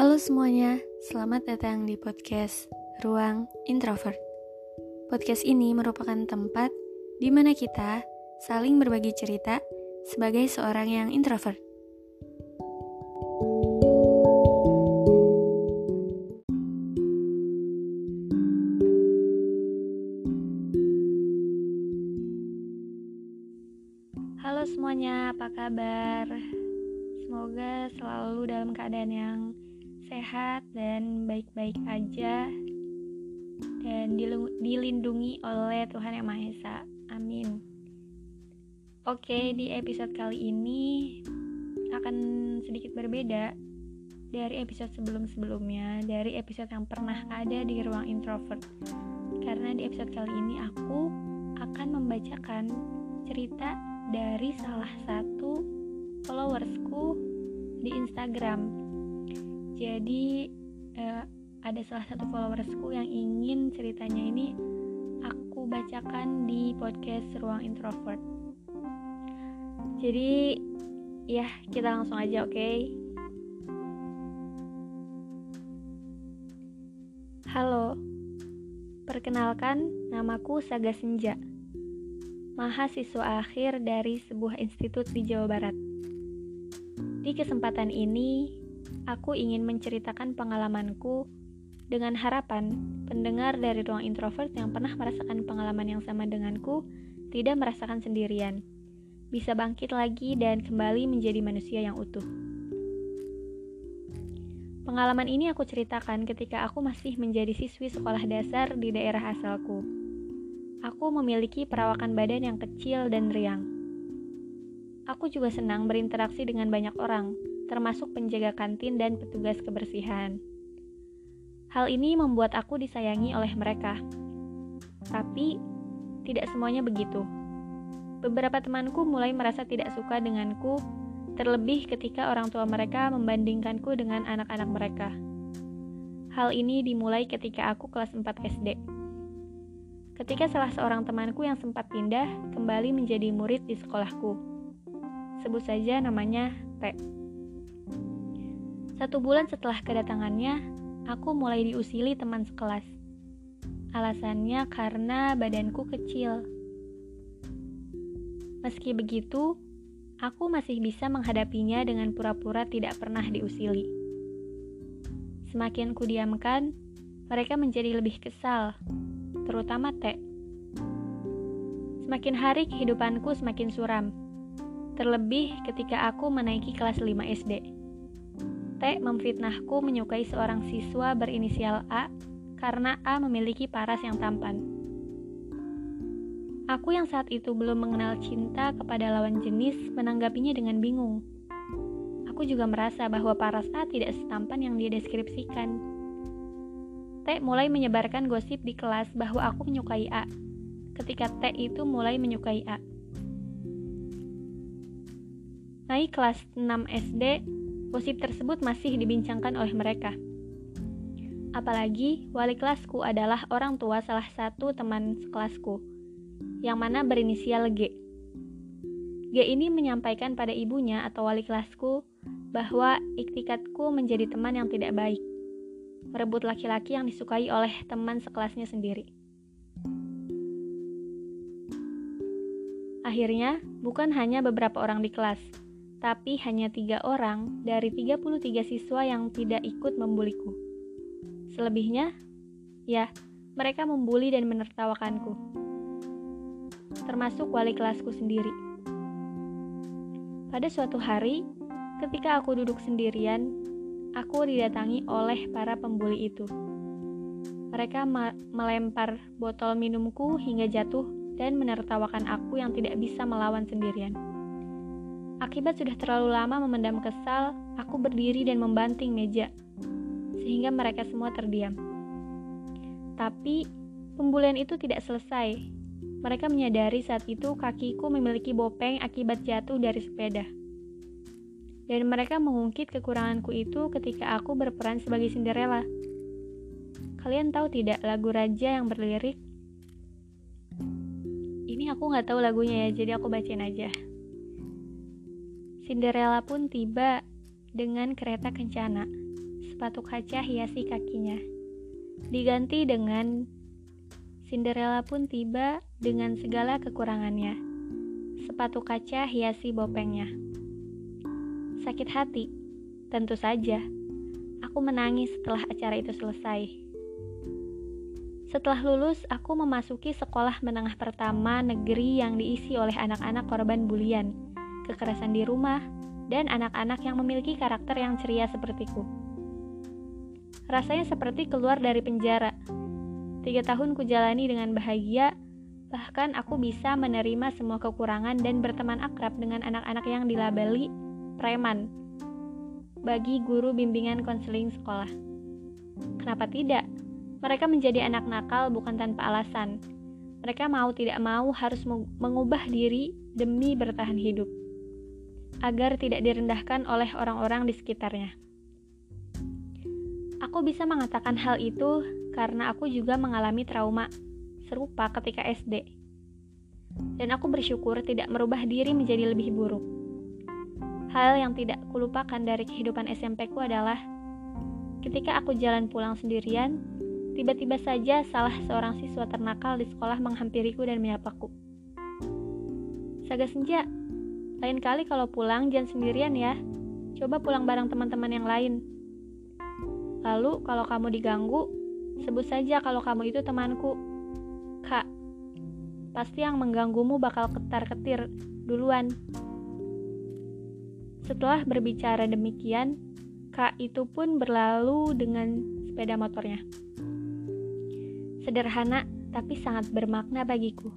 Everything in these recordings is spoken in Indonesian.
Halo semuanya, selamat datang di podcast Ruang Introvert. Podcast ini merupakan tempat di mana kita saling berbagi cerita sebagai seorang yang introvert. Halo semuanya, apa kabar? Semoga selalu dalam keadaan yang sehat dan baik-baik aja dan dilindungi oleh Tuhan Yang Maha Esa. Amin. Oke, di episode kali ini akan sedikit berbeda dari episode sebelum-sebelumnya, dari episode yang pernah ada di ruang introvert. Karena di episode kali ini aku akan membacakan cerita dari salah satu followersku di Instagram jadi uh, ada salah satu followersku yang ingin ceritanya ini aku bacakan di podcast Ruang Introvert. Jadi ya kita langsung aja oke. Okay? Halo, perkenalkan namaku Saga Senja, mahasiswa akhir dari sebuah institut di Jawa Barat. Di kesempatan ini, aku ingin menceritakan pengalamanku dengan harapan pendengar dari ruang introvert yang pernah merasakan pengalaman yang sama denganku tidak merasakan sendirian, bisa bangkit lagi dan kembali menjadi manusia yang utuh. Pengalaman ini aku ceritakan ketika aku masih menjadi siswi sekolah dasar di daerah asalku. Aku memiliki perawakan badan yang kecil dan riang. Aku juga senang berinteraksi dengan banyak orang, termasuk penjaga kantin dan petugas kebersihan. Hal ini membuat aku disayangi oleh mereka. Tapi, tidak semuanya begitu. Beberapa temanku mulai merasa tidak suka denganku, terlebih ketika orang tua mereka membandingkanku dengan anak-anak mereka. Hal ini dimulai ketika aku kelas 4 SD. Ketika salah seorang temanku yang sempat pindah kembali menjadi murid di sekolahku. Sebut saja namanya T. Satu bulan setelah kedatangannya, aku mulai diusili teman sekelas. Alasannya karena badanku kecil. Meski begitu, aku masih bisa menghadapinya dengan pura-pura tidak pernah diusili. Semakin kudiamkan, mereka menjadi lebih kesal, terutama Teh. Semakin hari kehidupanku semakin suram, terlebih ketika aku menaiki kelas 5 SD. T memfitnahku menyukai seorang siswa berinisial A karena A memiliki paras yang tampan. Aku yang saat itu belum mengenal cinta kepada lawan jenis menanggapinya dengan bingung. Aku juga merasa bahwa paras A tidak setampan yang dia deskripsikan. T mulai menyebarkan gosip di kelas bahwa aku menyukai A. Ketika T itu mulai menyukai A. Naik kelas 6 SD, Gosip tersebut masih dibincangkan oleh mereka. Apalagi wali kelasku adalah orang tua salah satu teman sekelasku, yang mana berinisial G. G ini menyampaikan pada ibunya atau wali kelasku bahwa iktikatku menjadi teman yang tidak baik, merebut laki-laki yang disukai oleh teman sekelasnya sendiri. Akhirnya, bukan hanya beberapa orang di kelas, tapi hanya tiga orang dari 33 siswa yang tidak ikut membuliku. Selebihnya, ya, mereka membuli dan menertawakanku. Termasuk wali kelasku sendiri. Pada suatu hari, ketika aku duduk sendirian, aku didatangi oleh para pembuli itu. Mereka melempar botol minumku hingga jatuh dan menertawakan aku yang tidak bisa melawan sendirian. Akibat sudah terlalu lama memendam kesal, aku berdiri dan membanting meja, sehingga mereka semua terdiam. Tapi, pembulian itu tidak selesai. Mereka menyadari saat itu kakiku memiliki bopeng akibat jatuh dari sepeda. Dan mereka mengungkit kekuranganku itu ketika aku berperan sebagai Cinderella. Kalian tahu tidak lagu Raja yang berlirik? Ini aku nggak tahu lagunya ya, jadi aku bacain aja. Cinderella pun tiba dengan kereta kencana. sepatu kaca hiasi kakinya. Diganti dengan Cinderella pun tiba dengan segala kekurangannya. Sepatu kaca hiasi bopengnya. Sakit hati, tentu saja. Aku menangis setelah acara itu selesai. Setelah lulus, aku memasuki sekolah menengah pertama negeri yang diisi oleh anak-anak korban bulian, kekerasan di rumah, dan anak-anak yang memiliki karakter yang ceria sepertiku. Rasanya seperti keluar dari penjara. Tiga tahun kujalani dengan bahagia, bahkan aku bisa menerima semua kekurangan dan berteman akrab dengan anak-anak yang dilabeli preman bagi guru bimbingan konseling sekolah. Kenapa tidak? Mereka menjadi anak nakal bukan tanpa alasan. Mereka mau tidak mau harus mengubah diri demi bertahan hidup, agar tidak direndahkan oleh orang-orang di sekitarnya. Aku bisa mengatakan hal itu karena aku juga mengalami trauma serupa ketika SD. Dan aku bersyukur tidak merubah diri menjadi lebih buruk. Hal yang tidak kulupakan dari kehidupan SMP ku adalah ketika aku jalan pulang sendirian, Tiba-tiba saja salah seorang siswa ternakal di sekolah menghampiriku dan menyapaku. Saga senja, lain kali kalau pulang jangan sendirian ya. Coba pulang bareng teman-teman yang lain. Lalu kalau kamu diganggu, sebut saja kalau kamu itu temanku. Kak, pasti yang mengganggumu bakal ketar-ketir duluan. Setelah berbicara demikian, Kak itu pun berlalu dengan sepeda motornya. Sederhana, tapi sangat bermakna bagiku.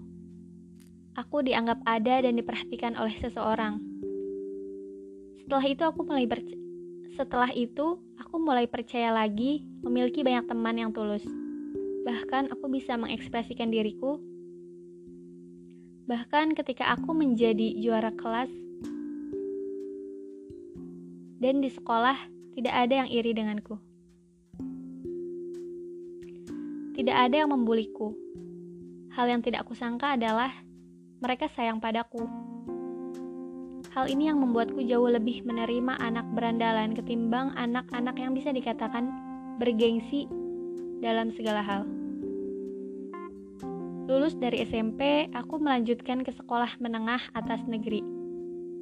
Aku dianggap ada dan diperhatikan oleh seseorang. Setelah itu aku mulai setelah itu aku mulai percaya lagi memiliki banyak teman yang tulus. Bahkan aku bisa mengekspresikan diriku. Bahkan ketika aku menjadi juara kelas dan di sekolah tidak ada yang iri denganku. Tidak ada yang membuliku. Hal yang tidak kusangka adalah mereka sayang padaku. Hal ini yang membuatku jauh lebih menerima anak berandalan ketimbang anak-anak yang bisa dikatakan bergengsi dalam segala hal. Lulus dari SMP, aku melanjutkan ke sekolah menengah atas negeri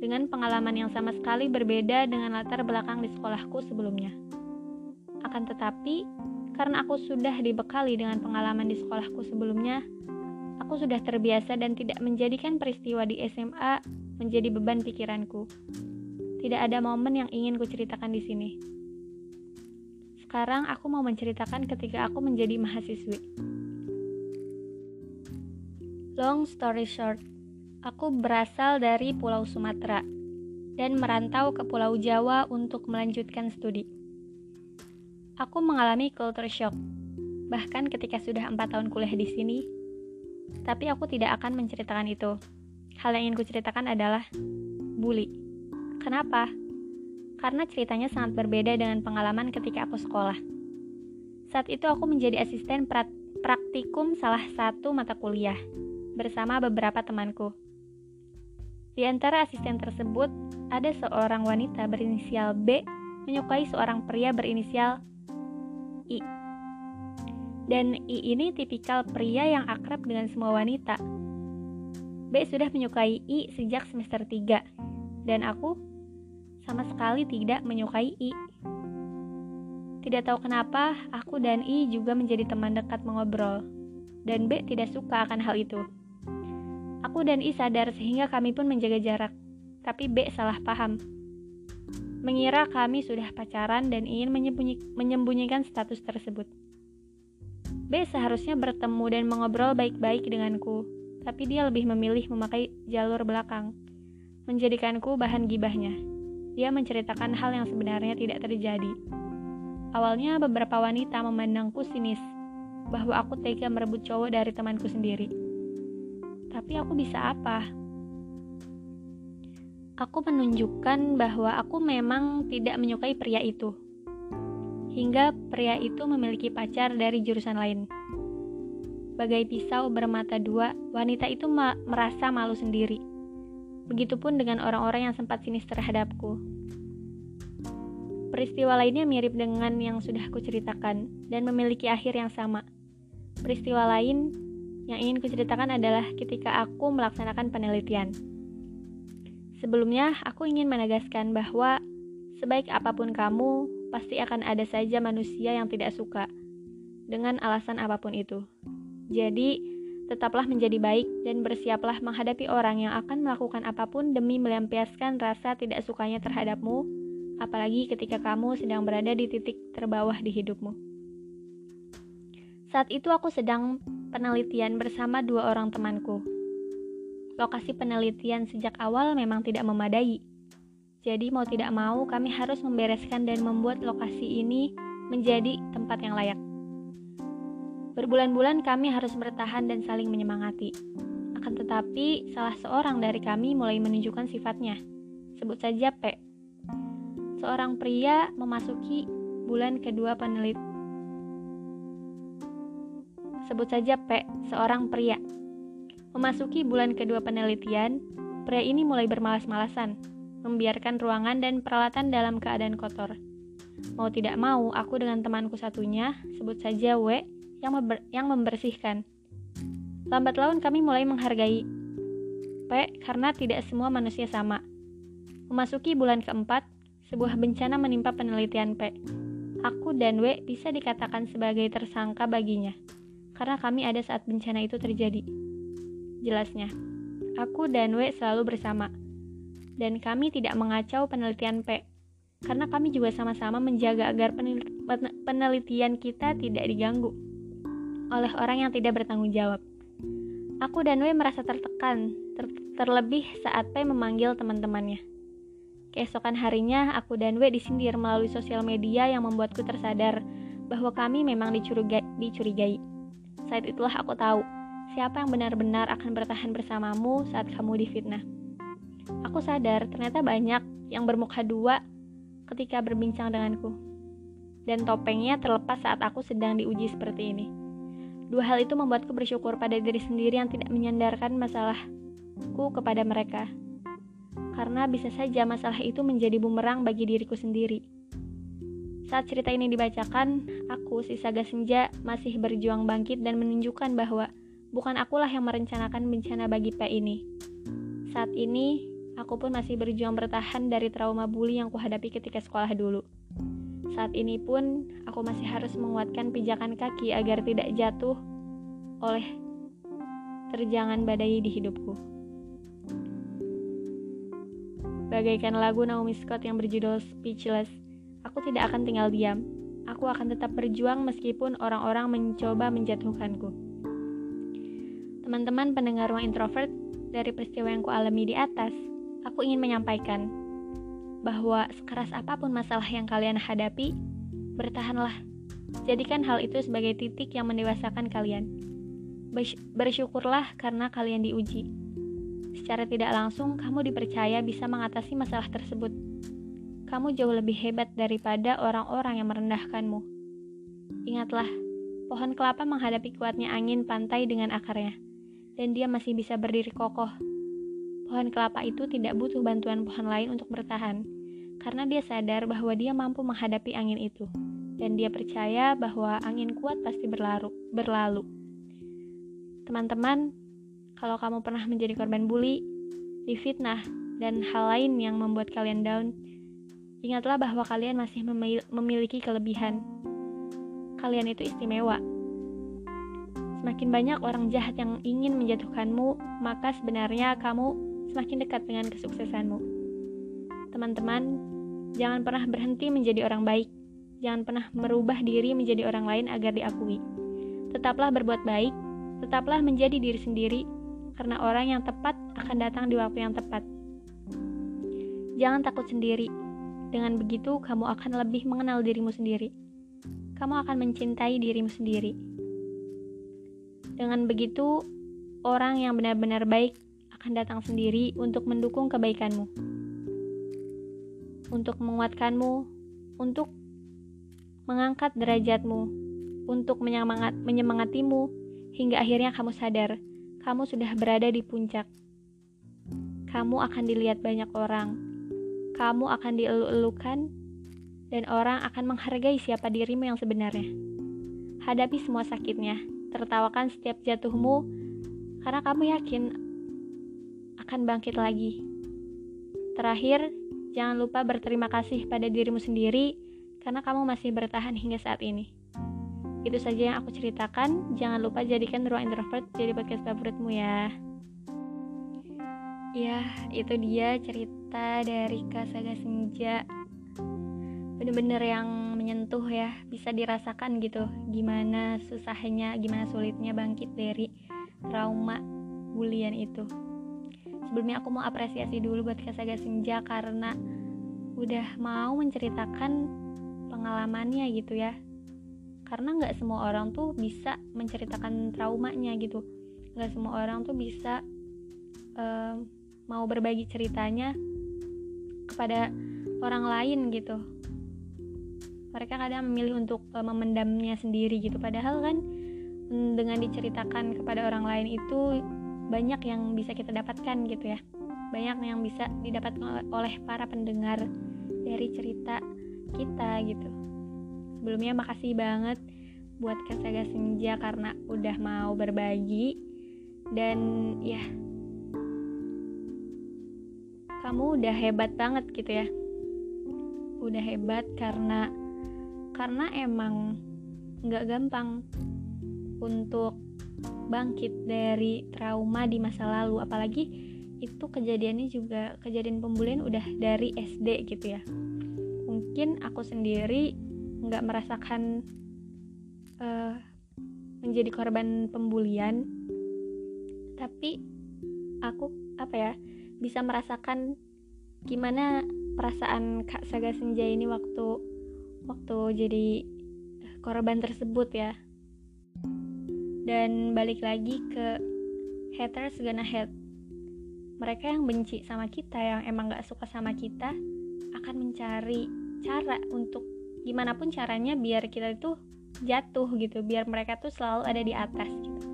dengan pengalaman yang sama sekali berbeda dengan latar belakang di sekolahku sebelumnya. Akan tetapi, karena aku sudah dibekali dengan pengalaman di sekolahku sebelumnya, aku sudah terbiasa dan tidak menjadikan peristiwa di SMA menjadi beban pikiranku. Tidak ada momen yang ingin kuceritakan di sini. Sekarang aku mau menceritakan ketika aku menjadi mahasiswi. Long story short, aku berasal dari Pulau Sumatera dan merantau ke Pulau Jawa untuk melanjutkan studi. Aku mengalami culture shock, bahkan ketika sudah empat tahun kuliah di sini. Tapi aku tidak akan menceritakan itu. Hal yang ingin kuceritakan adalah bully. Kenapa? Karena ceritanya sangat berbeda dengan pengalaman ketika aku sekolah. Saat itu aku menjadi asisten praktikum salah satu mata kuliah bersama beberapa temanku. Di antara asisten tersebut, ada seorang wanita berinisial B menyukai seorang pria berinisial I. Dan I ini tipikal pria yang akrab dengan semua wanita. B sudah menyukai I sejak semester 3 dan aku sama sekali tidak menyukai I. Tidak tahu kenapa, aku dan I juga menjadi teman dekat mengobrol, dan B tidak suka akan hal itu. Aku dan I sadar sehingga kami pun menjaga jarak, tapi B salah paham mengira kami sudah pacaran dan ingin menyembunyi, menyembunyikan status tersebut. B seharusnya bertemu dan mengobrol baik-baik denganku, tapi dia lebih memilih memakai jalur belakang, menjadikanku bahan gibahnya. Dia menceritakan hal yang sebenarnya tidak terjadi. Awalnya beberapa wanita memandangku sinis, bahwa aku tega merebut cowok dari temanku sendiri. Tapi aku bisa apa? aku menunjukkan bahwa aku memang tidak menyukai pria itu. Hingga pria itu memiliki pacar dari jurusan lain. Bagai pisau bermata dua, wanita itu ma merasa malu sendiri. Begitupun dengan orang-orang yang sempat sinis terhadapku. Peristiwa lainnya mirip dengan yang sudah aku ceritakan dan memiliki akhir yang sama. Peristiwa lain yang ingin kuceritakan adalah ketika aku melaksanakan penelitian. Sebelumnya, aku ingin menegaskan bahwa sebaik apa pun kamu, pasti akan ada saja manusia yang tidak suka dengan alasan apa pun itu. Jadi, tetaplah menjadi baik dan bersiaplah menghadapi orang yang akan melakukan apa pun demi melampiaskan rasa tidak sukanya terhadapmu, apalagi ketika kamu sedang berada di titik terbawah di hidupmu. Saat itu aku sedang penelitian bersama dua orang temanku. Lokasi penelitian sejak awal memang tidak memadai. Jadi mau tidak mau kami harus membereskan dan membuat lokasi ini menjadi tempat yang layak. Berbulan-bulan kami harus bertahan dan saling menyemangati. Akan tetapi, salah seorang dari kami mulai menunjukkan sifatnya. Sebut saja P. Seorang pria memasuki bulan kedua penelitian sebut saja P, seorang pria. Memasuki bulan kedua penelitian, pria ini mulai bermalas-malasan, membiarkan ruangan dan peralatan dalam keadaan kotor. Mau tidak mau, aku dengan temanku satunya, sebut saja W, yang, yang membersihkan. Lambat laun kami mulai menghargai P karena tidak semua manusia sama. Memasuki bulan keempat, sebuah bencana menimpa penelitian P. Aku dan W bisa dikatakan sebagai tersangka baginya karena kami ada saat bencana itu terjadi. Jelasnya, aku dan W selalu bersama, dan kami tidak mengacau penelitian P, karena kami juga sama-sama menjaga agar penelitian kita tidak diganggu oleh orang yang tidak bertanggung jawab. Aku dan W merasa tertekan, ter terlebih saat P memanggil teman-temannya. Keesokan harinya, aku dan W disindir melalui sosial media yang membuatku tersadar bahwa kami memang dicurigai. dicurigai. Saat itulah aku tahu siapa yang benar-benar akan bertahan bersamamu saat kamu difitnah. Aku sadar ternyata banyak yang bermuka dua ketika berbincang denganku. Dan topengnya terlepas saat aku sedang diuji seperti ini. Dua hal itu membuatku bersyukur pada diri sendiri yang tidak menyandarkan masalahku kepada mereka. Karena bisa saja masalah itu menjadi bumerang bagi diriku sendiri. Saat cerita ini dibacakan, aku, si Saga Senja, masih berjuang bangkit dan menunjukkan bahwa bukan akulah yang merencanakan bencana bagi P ini. Saat ini, aku pun masih berjuang bertahan dari trauma bully yang kuhadapi ketika sekolah dulu. Saat ini pun, aku masih harus menguatkan pijakan kaki agar tidak jatuh oleh terjangan badai di hidupku. Bagaikan lagu Naomi Scott yang berjudul Speechless, Aku tidak akan tinggal diam. Aku akan tetap berjuang meskipun orang-orang mencoba menjatuhkanku. Teman-teman pendengar ruang introvert, dari peristiwa yang kualami di atas, aku ingin menyampaikan bahwa sekeras apa pun masalah yang kalian hadapi, bertahanlah. Jadikan hal itu sebagai titik yang mendewasakan kalian. Bersyukurlah karena kalian diuji. Secara tidak langsung, kamu dipercaya bisa mengatasi masalah tersebut kamu jauh lebih hebat daripada orang-orang yang merendahkanmu. Ingatlah, pohon kelapa menghadapi kuatnya angin pantai dengan akarnya, dan dia masih bisa berdiri kokoh. Pohon kelapa itu tidak butuh bantuan pohon lain untuk bertahan, karena dia sadar bahwa dia mampu menghadapi angin itu, dan dia percaya bahwa angin kuat pasti berlaru, berlalu. Teman-teman, kalau kamu pernah menjadi korban bully, difitnah, dan hal lain yang membuat kalian down, Ingatlah bahwa kalian masih memiliki kelebihan. Kalian itu istimewa. Semakin banyak orang jahat yang ingin menjatuhkanmu, maka sebenarnya kamu semakin dekat dengan kesuksesanmu. Teman-teman, jangan pernah berhenti menjadi orang baik. Jangan pernah merubah diri menjadi orang lain agar diakui. Tetaplah berbuat baik, tetaplah menjadi diri sendiri, karena orang yang tepat akan datang di waktu yang tepat. Jangan takut sendiri, dengan begitu, kamu akan lebih mengenal dirimu sendiri. Kamu akan mencintai dirimu sendiri. Dengan begitu, orang yang benar-benar baik akan datang sendiri untuk mendukung kebaikanmu, untuk menguatkanmu, untuk mengangkat derajatmu, untuk menyemangat, menyemangatimu, hingga akhirnya kamu sadar kamu sudah berada di puncak. Kamu akan dilihat banyak orang, kamu akan dielu-elukan dan orang akan menghargai siapa dirimu yang sebenarnya. Hadapi semua sakitnya, tertawakan setiap jatuhmu, karena kamu yakin akan bangkit lagi. Terakhir, jangan lupa berterima kasih pada dirimu sendiri karena kamu masih bertahan hingga saat ini. Itu saja yang aku ceritakan. Jangan lupa jadikan ruang introvert jadi podcast favoritmu ya. Ya, itu dia cerita dari Kak Saga Senja. Bener-bener yang menyentuh ya, bisa dirasakan gitu. Gimana susahnya, gimana sulitnya bangkit dari trauma bulian itu. Sebelumnya aku mau apresiasi dulu buat Kak Saga Senja karena udah mau menceritakan pengalamannya gitu ya. Karena nggak semua orang tuh bisa menceritakan traumanya gitu. Nggak semua orang tuh bisa uh, mau berbagi ceritanya kepada orang lain gitu. Mereka kadang memilih untuk uh, memendamnya sendiri gitu. Padahal kan mm, dengan diceritakan kepada orang lain itu banyak yang bisa kita dapatkan gitu ya. Banyak yang bisa didapatkan oleh para pendengar dari cerita kita gitu. Sebelumnya makasih banget buat Kasaga Senja karena udah mau berbagi. Dan ya kamu udah hebat banget gitu ya. Udah hebat karena karena emang nggak gampang untuk bangkit dari trauma di masa lalu. Apalagi itu kejadiannya juga kejadian pembulian udah dari SD gitu ya. Mungkin aku sendiri nggak merasakan uh, menjadi korban pembulian. Tapi aku apa ya bisa merasakan gimana perasaan Kak Saga Senja ini waktu waktu jadi korban tersebut ya dan balik lagi ke haters gonna hate. Mereka yang benci sama kita yang emang gak suka sama kita akan mencari cara untuk gimana pun caranya biar kita itu jatuh gitu biar mereka tuh selalu ada di atas gitu.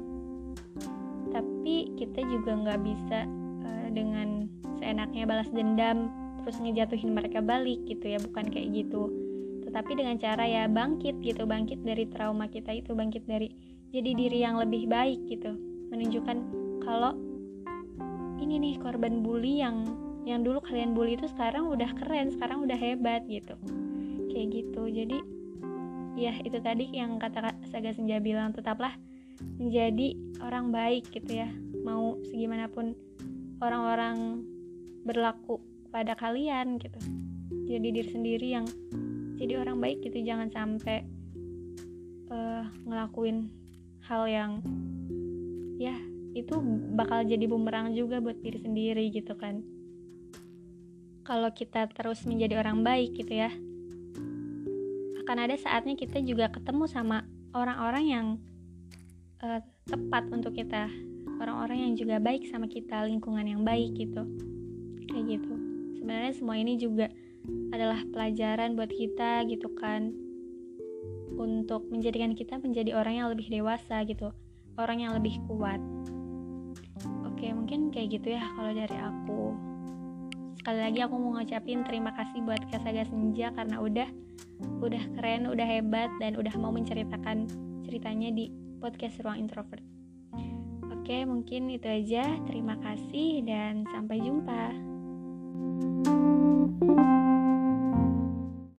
Tapi kita juga nggak bisa uh, dengan seenaknya balas dendam terus ngejatuhin mereka balik gitu ya bukan kayak gitu. Tetapi dengan cara ya bangkit gitu bangkit dari trauma kita itu bangkit dari jadi diri yang lebih baik gitu. Menunjukkan kalau ini nih korban bully yang yang dulu kalian bully itu sekarang udah keren sekarang udah hebat gitu. Kayak gitu. Jadi ya itu tadi yang kata Saga Senja bilang tetaplah menjadi orang baik gitu ya. Mau segimanapun orang-orang berlaku pada kalian gitu. Jadi diri sendiri yang jadi orang baik gitu. Jangan sampai uh, ngelakuin hal yang ya itu bakal jadi bumerang juga buat diri sendiri gitu kan. Kalau kita terus menjadi orang baik gitu ya akan ada saatnya kita juga ketemu sama orang-orang yang uh, tepat untuk kita. Orang-orang yang juga baik sama kita lingkungan yang baik gitu. Kayak gitu. Sebenarnya semua ini juga adalah pelajaran buat kita gitu kan untuk menjadikan kita menjadi orang yang lebih dewasa gitu orang yang lebih kuat oke mungkin kayak gitu ya kalau dari aku sekali lagi aku mau ngucapin terima kasih buat Kasaga Senja karena udah udah keren, udah hebat dan udah mau menceritakan ceritanya di podcast Ruang Introvert. Oke, mungkin itu aja. Terima kasih dan sampai jumpa.